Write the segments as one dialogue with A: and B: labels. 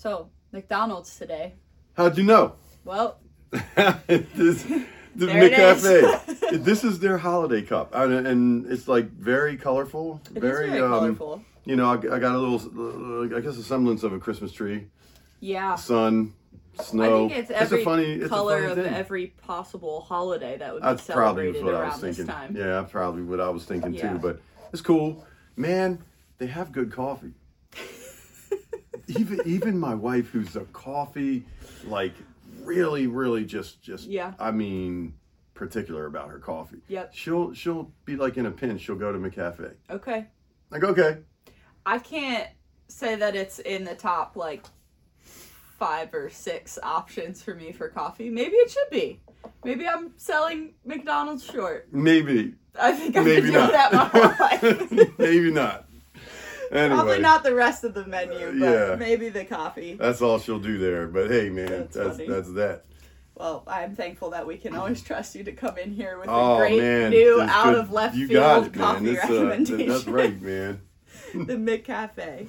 A: So, McDonald's today.
B: How'd you know?
A: Well,
B: this, the McCafe.
A: is.
B: this is their holiday cup, and, and it's like very colorful.
A: it is very,
B: um,
A: colorful.
B: You know, I, I got a little, I guess, a semblance of a Christmas tree,
A: Yeah.
B: sun, snow.
A: I think it's every
B: a funny it's
A: color of
B: thing.
A: every possible holiday that would be
B: That's probably
A: celebrated
B: what I
A: around
B: was
A: this
B: thinking.
A: time.
B: Yeah, probably what I was thinking
A: Yeah.
B: too. But it's cool, man. They have good coffee. Even even my wife, who's a coffee, like really, really just just.
A: Yeah.
B: I mean, particular about her coffee.
A: Yep.
B: She'll she'll be like in a pinch. She'll go to McCafe.
A: Okay.
B: Like okay,
A: I can't say that it's in the top like five or six options for me for coffee. Maybe it should be. Maybe I'm selling McDonald's short.
B: maybe
A: I think I've
B: maybe
A: been doing
B: not.
A: that my whole life.
B: maybe not. Anyway,
A: Probably not the rest of the menu, but
B: Yeah.
A: maybe the coffee.
B: That's all she'll do there. But hey, man,
A: That's
B: that's that's that.
A: Well, I'm thankful that we can always trust you to come in here with
B: Oh
A: a great
B: man,
A: new out
B: good.
A: of left
B: you
A: field
B: it,
A: coffee
B: uh,
A: recommendation.
B: that's right, man.
A: the McCafe.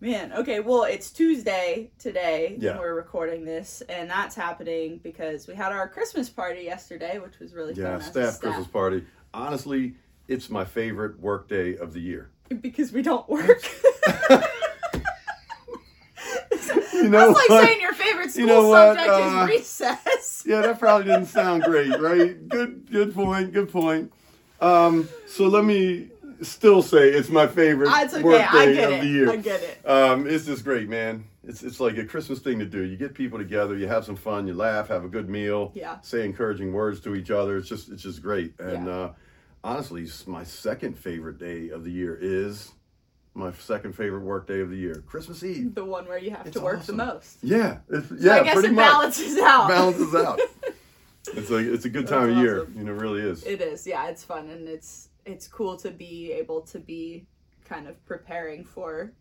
A: Man, okay, well, it's Tuesday today
B: Yeah.
A: when we're recording this, and that's happening because we had our Christmas party yesterday, which was really
B: Yeah,
A: fun. as a
B: staff Christmas party. Honestly, it's my favorite work day of the year.
A: Because we don't work.
B: You know
A: That's like saying your favorite school
B: You know
A: subject
B: uh,
A: is recess.
B: yeah, that probably didn't sound great, right? Good, good point. Good point. Um, so let me still say it's my favorite
A: That's okay,
B: work
A: I
B: day
A: get
B: of the year.
A: I get it.
B: Um, it's just great, man. It's it's like a Christmas thing to do. You get people together, you have some fun, you laugh, have a good meal,
A: Yeah.
B: say encouraging words to each other. It's just it's just great. And
A: Yeah.
B: uh, honestly, my second favorite day of the year is my second favorite work day of the year, Christmas Eve.
A: The one where you have
B: It's
A: to work
B: awesome.
A: the most.
B: Yeah, it's,
A: So
B: yeah,
A: I guess
B: pretty
A: it
B: much
A: balances out.
B: balances out. It's like it's a good time
A: That's
B: of year.
A: awesome.
B: You know, it really is.
A: It is, yeah, it's fun and it's it's cool to be able to be kind of preparing for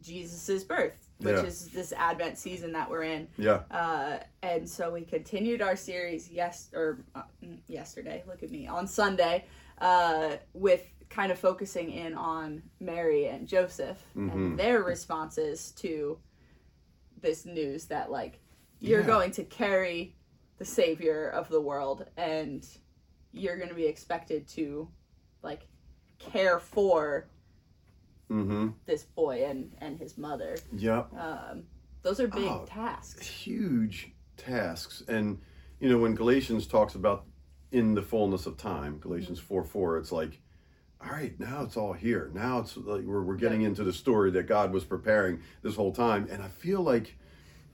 A: Jesus's birth, which
B: Yeah.
A: is this Advent season that we're in.
B: yeah,
A: Uh, and so we continued our series yes or uh, yesterday. Look at me on Sunday uh, with kind of focusing in on Mary and Joseph
B: Mhm.
A: and their responses to this news that like you're
B: Yeah.
A: going to carry the savior of the world and you're going to be expected to like care for
B: mm-hmm.
A: this boy and and his mother
B: Yep.
A: um those are big
B: Oh.
A: tasks
B: huge tasks and you know when galatians talks about in the fullness of time galatians
A: Mm-hmm.
B: 4 4 it's like all right now it's all here. Now it's like we're, we're getting into the story that god was preparing this whole time. And i feel like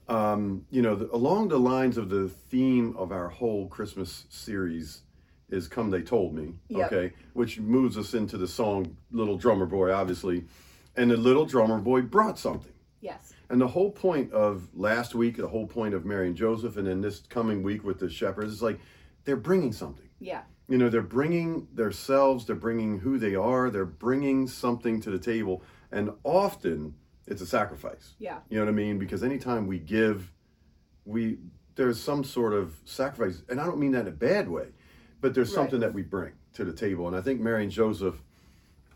B: um, you know the, along the lines of the theme of our whole christmas series is come they told me
A: Yep.
B: okay which moves us into the song little drummer boy obviously. And the little drummer boy brought something.
A: Yes.
B: And the whole point of last week, the whole point of Mary and Joseph, and then this coming week with the shepherds is like they're bringing something.
A: yeah
B: You know, they're bringing themselves, they're bringing who they are, they're bringing something to the table. And often it's a sacrifice.
A: yeah
B: You know what I mean? Because anytime we give, we there's some sort of sacrifice. And I don't mean that in a bad way, but there's
A: Right.
B: something that we bring to the table. And I think Mary and Joseph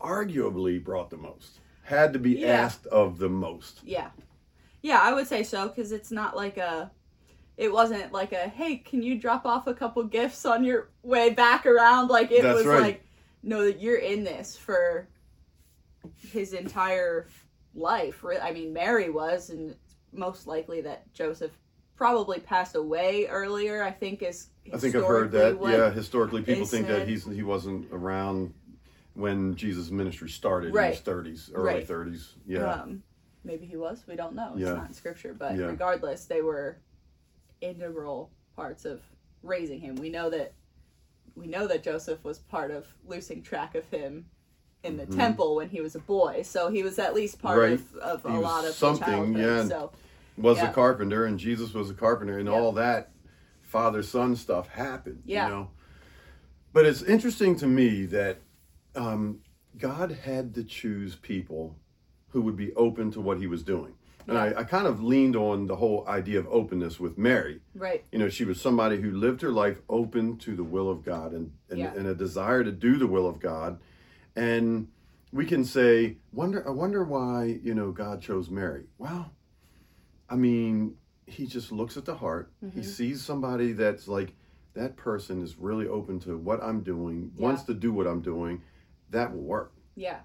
B: arguably brought the most, had to be
A: Yeah.
B: asked of the most.
A: Yeah. Yeah, I would say so because it's not like a. It wasn't like a hey, can you drop off a couple gifts on your way back around? Like it
B: That's
A: was
B: right.
A: like, no, you're in this for his entire life. I mean, Mary was, and it's most likely that Joseph probably passed away earlier. I think is.
B: I think I've heard that. yeah, historically, people think that he's he wasn't around when Jesus' ministry started in
A: Right.
B: his thirties, early
A: Right.
B: thirties. Yeah,
A: Um, maybe he was. We don't know. It's
B: Yeah.
A: not in scripture. But
B: Yeah.
A: regardless, they were integral parts of raising him. We know that we know that Joseph was part of losing track of him in the temple when he was a boy. So he was at least part
B: Mm-hmm. Right.
A: of, of
B: He
A: a lot of
B: something, yeah,
A: So
B: was
A: Yeah.
B: a carpenter, and Jesus was a carpenter, and
A: Yeah.
B: all that father son stuff happened.
A: Yeah.
B: You know, but it's interesting to me that um, God had to choose people who would be open to what He was doing. And I, I kind of leaned on the whole idea of openness with Mary.
A: right.
B: you know she was somebody who lived her life open to the will of god and and,
A: Yeah.
B: and a desire to do the will of god and we can say wonder i wonder why you know god chose mary well I mean, he just looks at the heart. He
A: Mhm.
B: sees somebody that's like, that person is really open to what I'm doing, wants to do what I'm doing. That will work.
A: Yeah.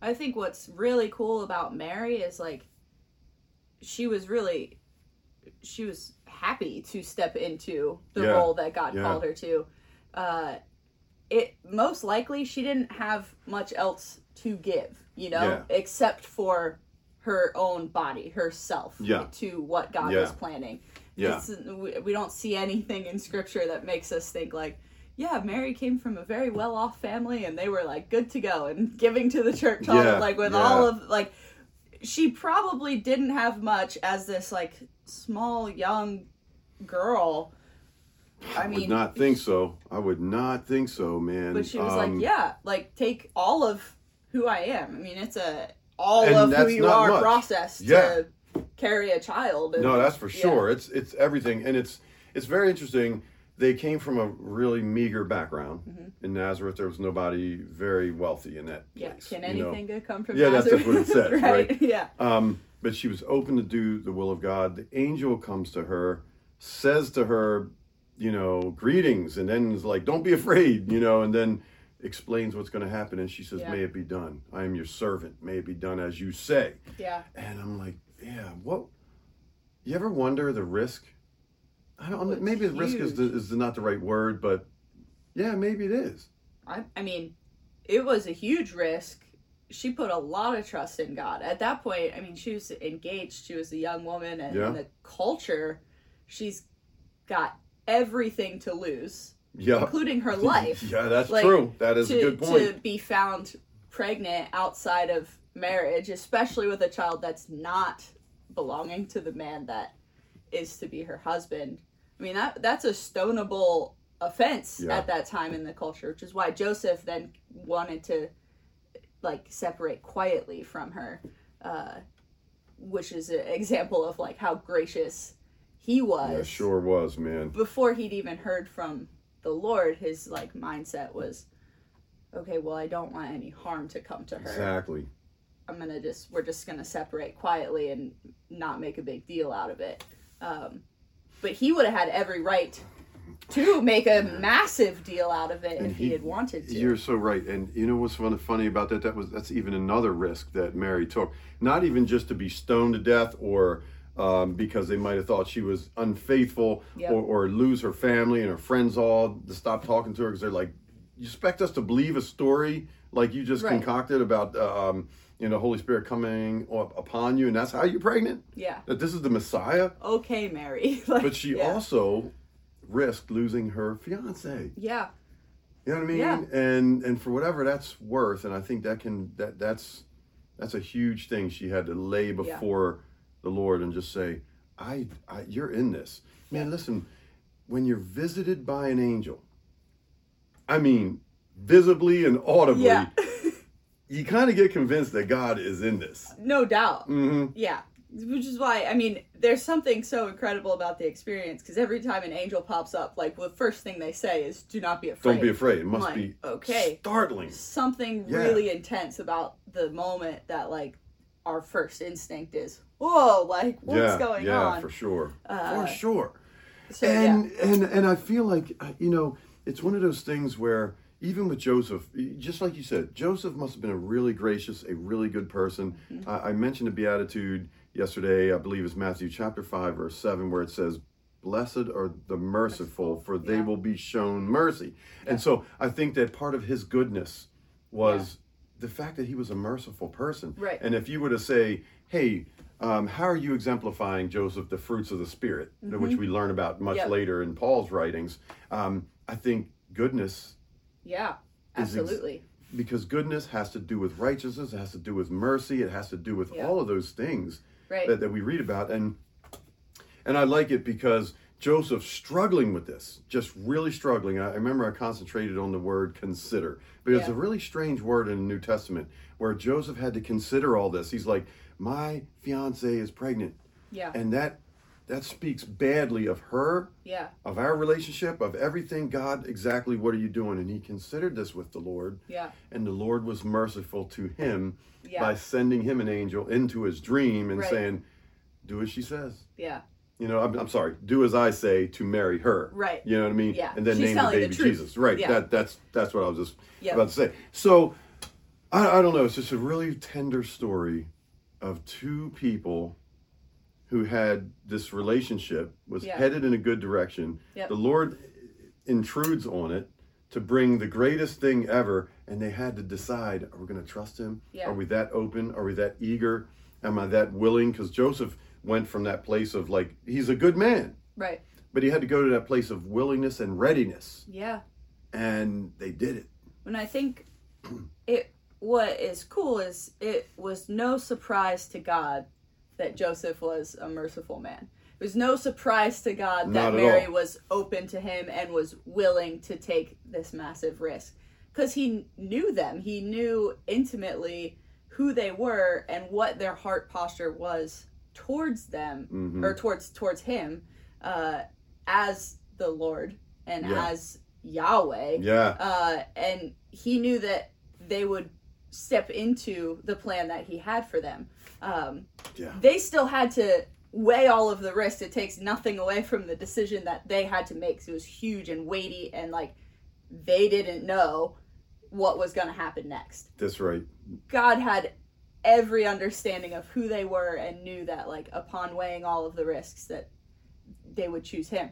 A: I think what's really cool about Mary is like she was really she was happy to step into the
B: Yeah.
A: role that God
B: Yeah.
A: called her to. Uh it most likely she didn't have much else to give, you know,
B: Yeah.
A: except for her own body, herself
B: Yeah.
A: to what God was planning.
B: Yeah.
A: We, we don't see anything in scripture that makes us think like yeah mary came from a very well-off family and they were like good to go and giving to the church all like with all of like she probably didn't have much as this like small young girl i
B: I would
A: mean
B: not think so. I would not think so, man.
A: but she was
B: Um,
A: like yeah like take all of who i am i mean it's a all of who you are
B: much.
A: process
B: Yeah.
A: to carry a child and-
B: No, that's for
A: yeah.
B: sure. It's it's everything, and it's it's very interesting. They came from a really meager background. In Nazareth, there was nobody very wealthy in that
A: Mm-hmm. yeah
B: place.
A: can
B: you know.
A: anything good come from that?
B: Yeah, that's- that's what it says, right?
A: yeah
B: Um, but she was open to do the will of God. The angel comes to her, says to her, you know, greetings, and then is like, "Don't be afraid," you know, and then explains what's going to happen, and she says,
A: Yeah.
B: "May it be done. I am your servant. May it be done as you say."
A: yeah
B: And I'm like, "Yeah, what? You ever wonder the risk? I don't.
A: It's
B: maybe the risk is the, is not the right word, but yeah, maybe it is.
A: I, I mean, it was a huge risk. She put a lot of trust in God. At that point, I mean, she was engaged. She was a young woman, and
B: Yeah.
A: in the culture, she's got everything to lose,
B: Yeah,
A: including her life,
B: yeah, that's
A: Like,
B: true. That is
A: to,
B: a good point.
A: to be found pregnant outside of marriage, especially with a child that's not belonging to the man that is to be her husband. I mean, that that's a stonable offense
B: Yeah.
A: at that time in the culture, which is why Joseph then wanted to like separate quietly from her, uh, which is an example of like how gracious he was
B: Yeah, sure was, man.
A: before he'd even heard from the Lord, his like mindset was, okay, well, I don't want any harm to come to her.
B: Exactly.
A: I'm gonna just we're just gonna separate quietly and not make a big deal out of it. Um, but he would have had every right to make a massive deal out of it
B: And
A: if he,
B: he-
A: had wanted to.
B: You're so right, and you know what's funny about that? That was that's even another risk that Mary took. Not even just to be stoned to death, or um, because they might have thought she was unfaithful,
A: Yep.
B: or, or lose her family and her friends all to stop talking to her because they're like, you expect us to believe a story like you just
A: Right.
B: concocted about um, you know Holy Spirit coming upon you, and that's how you're pregnant.
A: yeah.
B: That this is the Messiah,
A: Okay, Mary. like,
B: but she
A: yeah.
B: also risked losing her fiance.
A: Yeah.
B: You know what I mean?
A: Yeah.
B: And and for whatever that's worth, and I think that can that that's that's a huge thing she had to lay before the Lord and just say, I, I you're in this. Man, listen, when you're visited by an angel, I mean visibly and audibly,
A: Yeah.
B: you kind of get convinced that God is in this.
A: no doubt.
B: hmm
A: Yeah. Which is why, I mean, there's something so incredible about the experience because every time an angel pops up, like the first thing they say is, "Do not be afraid."
B: Don't be afraid. It must
A: Like,
B: be
A: okay.
B: startling.
A: Something
B: Yeah.
A: really intense about the moment that, like, our first instinct is, "Whoa!" Like, what's
B: yeah,
A: going
B: yeah,
A: on?
B: for sure,
A: Uh,
B: for sure.
A: So
B: and
A: yeah,
B: and and I feel like uh, you know it's one of those things where even with Joseph, just like you said, Joseph must have been a really gracious, a really good person.
A: Mm-hmm.
B: I, I mentioned the beatitude yesterday. I believe it's Matthew chapter five, verse seven, where it says. Blessed are the merciful, for they
A: yeah.
B: will be shown mercy. And so I think that part of his goodness was the fact that he was a merciful person.
A: Right.
B: And if you were to say, hey, um, how are you exemplifying, Joseph, the fruits of the Spirit, which we learn about much
A: Yep.
B: later in Paul's writings? Um, I think goodness,
A: yeah,
B: is ex-
A: absolutely.
B: because goodness has to do with righteousness, it has to do with mercy, it has to do with
A: Yeah.
B: all of those things
A: Right.
B: that, that we read about. And and I like it because Joseph struggling with this, just really struggling. I I remember I concentrated on the word consider because it's a really strange word in the New Testament where Joseph had to consider all this. He's like, my fiance is pregnant,
A: yeah,
B: and that that speaks badly of her,
A: yeah,
B: of our relationship, of everything. God, exactly what are you doing? And he considered this with the Lord,
A: yeah,
B: and the Lord was merciful to him
A: yeah.
B: by sending him an angel into his dream and
A: Right.
B: saying, do as she says.
A: Yeah.
B: You know, I'm, I'm sorry, do as I say to marry her.
A: Right.
B: You know what I mean?
A: Yeah.
B: And then
A: She's
B: name the
A: telling the
B: baby. Jesus. Right.
A: Yeah.
B: That that's that's what I was just
A: Yep.
B: about to say. So I, I don't know, it's just a really tender story of two people who had this relationship was
A: Yeah.
B: headed in a good direction.
A: Yep.
B: The Lord intrudes on it to bring the greatest thing ever and they had to decide are we going to trust him
A: Yeah.
B: are we that open are we that eager am i that willing because joseph went from that place of like he's a good man
A: Right.
B: but he had to go to that place of willingness and readiness
A: Yeah.
B: and they did it
A: And I think it what is cool is it was no surprise to God that Joseph was a merciful man. It was no surprise to God
B: Not
A: that
B: at
A: Mary
B: all.
A: was open to him and was willing to take this massive risk because he knew them. He knew intimately who they were and what their heart posture was towards them
B: Mhm.
A: or towards towards him uh, as the Lord and
B: Yeah.
A: as Yahweh
B: yeah
A: uh, and he knew that they would step into the plan that he had for them. Um,
B: yeah
A: they still had to weigh all of the risks. It takes nothing away from the decision that they had to make. 'cause it was huge and weighty, and like they didn't know what was going to happen next.
B: that's right
A: God had every understanding of who they were and knew that like upon weighing all of the risks that they would choose him.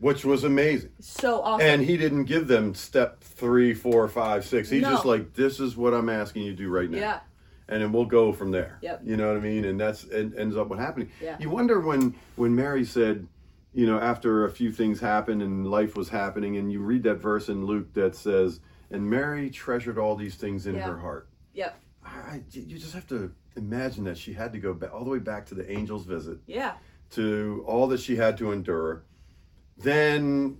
B: Which was amazing
A: So awesome.
B: and he didn't give them step three four five six he's
A: No.
B: just like this is what i'm asking you to do right now
A: yeah.
B: and then we'll go from there.
A: Yep.
B: You know what I mean? And that's and ends up what happening.
A: Yeah.
B: You wonder when when Mary said, you know, after a few things happened and life was happening, and you read that verse in Luke that says, "And Mary treasured all these things in
A: Yeah.
B: her heart."
A: Yep.
B: I, I- you just have to imagine that she had to go back all the way back to the angel's visit,
A: Yeah.
B: to all that she had to endure, then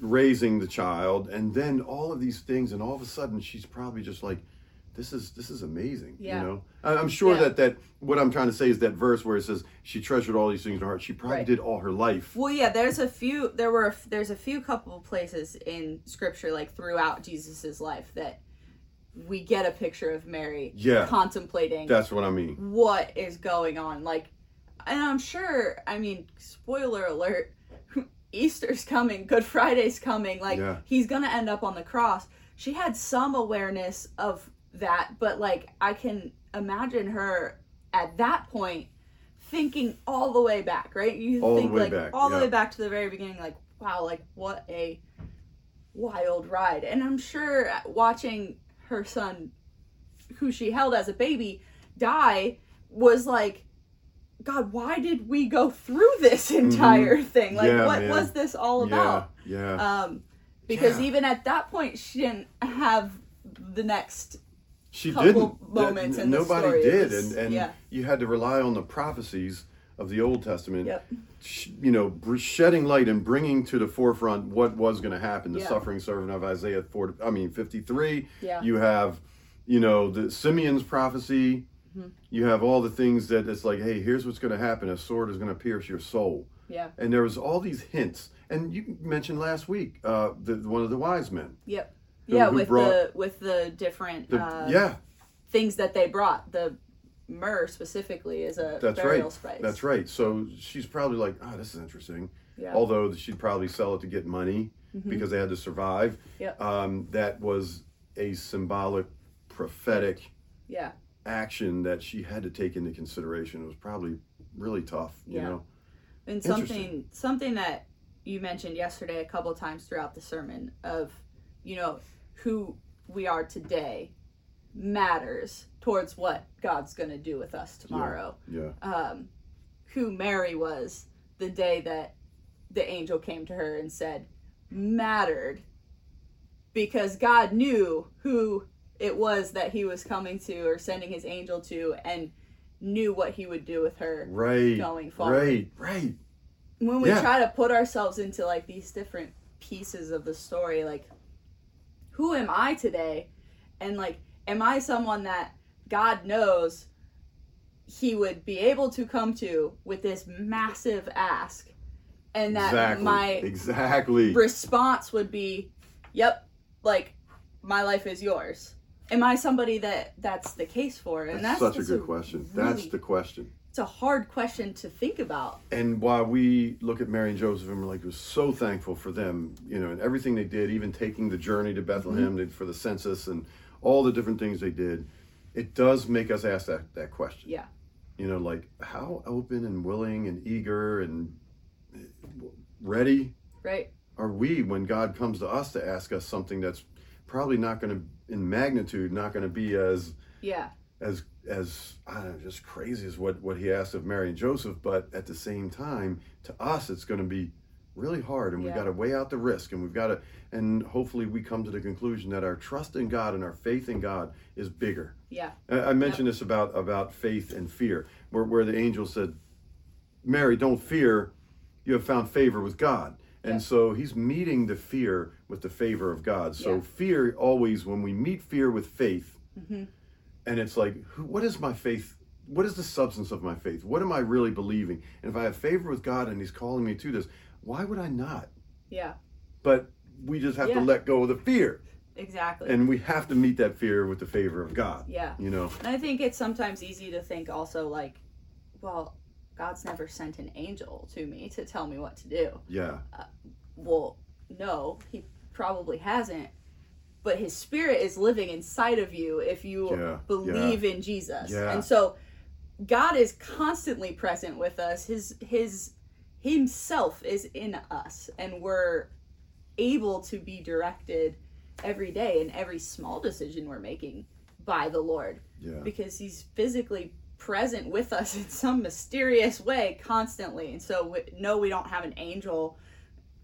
B: raising the child, and then all of these things, and all of a sudden she's probably just like, "This is this is amazing."
A: Yeah.
B: You know, I- I'm sure
A: Yeah.
B: that that what I'm trying to say is that verse where it says she treasured all these things in her heart. She probably
A: Right.
B: did all her life.
A: Well, yeah, there's a few. There were. a- There's a few couple places in Scripture, like throughout Jesus's life, that we get a picture of Mary
B: Yeah.
A: contemplating
B: That's what I mean.
A: what is going on. Like, and I'm sure. I mean, spoiler alert: Easter's coming, Good Friday's coming. Like,
B: Yeah.
A: he's gonna end up on the cross. She had some awareness of that, but like, I can imagine her at that point thinking all the way back, right? You
B: All
A: think like
B: back,
A: all the way back to the very beginning, like, wow, like what a wild ride. And I'm sure watching her son, who she held as a baby, die was like, God, why did we go through this entire thing? Like,
B: Mm-hmm. Yeah,
A: what
B: man.
A: was this all about?
B: yeah.
A: Um, because
B: Yeah.
A: even at that point, she didn't have the next.
B: She
A: couple
B: didn't.
A: moments in the
B: nobody
A: story.
B: Did,
A: was-
B: and and
A: yeah.
B: you had to rely on the prophecies of the Old Testament.
A: Yep.
B: sh- You know, shedding light and bringing to the forefront what was going to happen. The
A: Yeah.
B: suffering servant of Isaiah 4, I mean 53.
A: Yeah.
B: You have, you know, the Simeon's prophecy.
A: Mm-hmm.
B: You have all the things that it's like, hey, here's what's going to happen. A sword is going to pierce your soul.
A: Yeah.
B: And there was all these hints. And you mentioned last week uh, the, one of the wise men.
A: Yep.
B: Who-
A: yeah,
B: who
A: with the with the different
B: The,
A: uh,
B: yeah,
A: things that they brought. The myrrh specifically is a
B: That's
A: burial
B: right.
A: spice.
B: That's right. So she's probably like, oh, this is interesting.
A: Yeah.
B: Although she'd probably sell it to get money because they had to survive.
A: Yep.
B: Um, that was a symbolic, prophetic
A: Yeah.
B: Action that she had to take into consideration. It was probably really tough, you
A: Yeah.
B: know?
A: And something something that you mentioned yesterday a couple of times throughout the sermon of, you know, who we are today matters towards what God's going to do with us tomorrow.
B: Yeah.
A: Um, who Mary was the day that the angel came to her and said mattered because God knew who it was that he was coming to or sending his angel to and knew what he would do with her
B: Right.
A: going forward.
B: Right. Right.
A: when we
B: Yeah.
A: try to put ourselves into like these different pieces of the story like who am i today and like am i someone that god knows he would be able to come to with this massive ask and that
B: exactly.
A: my
B: exactly.
A: response would be yep like my life is yours am i somebody that that's the case for and
B: That's
A: that's,
B: such a good question. That's the question.
A: it's a hard question to think about.
B: And while we look at Mary and Joseph and we're like, we're so thankful for them, you know, and everything they did, even taking the journey to Bethlehem
A: Mm-hmm.
B: for the census and all the different things they did, it does make us ask that, that question.
A: Yeah.
B: You know, like how open and willing and eager and ready
A: Right.
B: are we when God comes to us to ask us something that's probably not going to, in magnitude, not going to be as
A: Yeah.
B: as as I don't know, just crazy as what what he asked of Mary and Joseph, but at the same time, to us, it's going to be really hard, and we've got to weigh out the risk, and we've got to, and hopefully, we come to the conclusion that our trust in God and our faith in God is bigger.
A: Yeah.
B: I, I mentioned this about about faith and fear, where where the angel said, "Mary, don't fear, you have found favor with God." And
A: Yeah.
B: so he's meeting the fear with the favor of God. So
A: Yeah.
B: fear always, when we meet fear with faith,
A: Mm-hmm.
B: and it's like who, what is my faith what is the substance of my faith what am i really believing and if i have favor with god and he's calling me to this why would i not
A: Yeah.
B: but we just have
A: Yeah.
B: to let go of the fear
A: Exactly.
B: and we have to meet that fear with the favor of god
A: yeah.
B: you know
A: And I think it's sometimes easy to think also like, well, God's never sent an angel to me to tell me what to do.
B: yeah uh,
A: Well, no, he probably hasn't. But his spirit is living inside of you if you
B: Yeah,
A: believe in Jesus.
B: Yeah.
A: And so God is constantly present with us. His his himself is in us and we're able to be directed every day in every small decision we're making by the Lord
B: yeah
A: because he's physically present with us in some mysterious way constantly. And so, we, no, we don't have an angel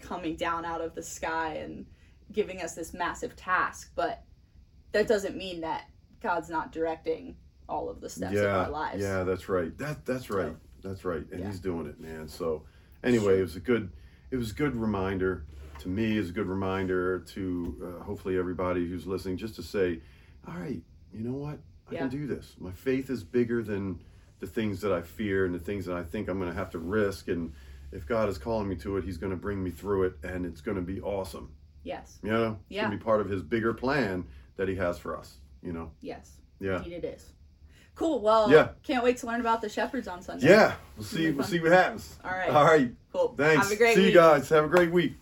A: coming down out of the sky and giving us this massive task, but that doesn't mean that God's not directing all of the steps of
B: yeah
A: our lives.
B: yeah that's right. That that's right. That's right. And
A: Yeah.
B: he's doing it man. So anyway it was a good it was a good reminder to me is a good reminder to uh, hopefully everybody who's listening just to say all right you know what i
A: Yeah.
B: can do this my faith is bigger than the things that i fear and the things that i think i'm going to have to risk and if god is calling me to it he's going to bring me through it and it's going to be awesome
A: Yes.
B: you know it's
A: Yeah.
B: going to be part of his bigger plan that he has for us you know
A: Yes.
B: yeah
A: Indeed, it is. Cool. Well,
B: Yeah.
A: can't wait to learn about the shepherds on Sunday.
B: yeah we'll see we'll see what happens
A: All right.
B: all right
A: Cool.
B: Thanks.
A: Have a great
B: See
A: week.
B: you guys. Have a great week.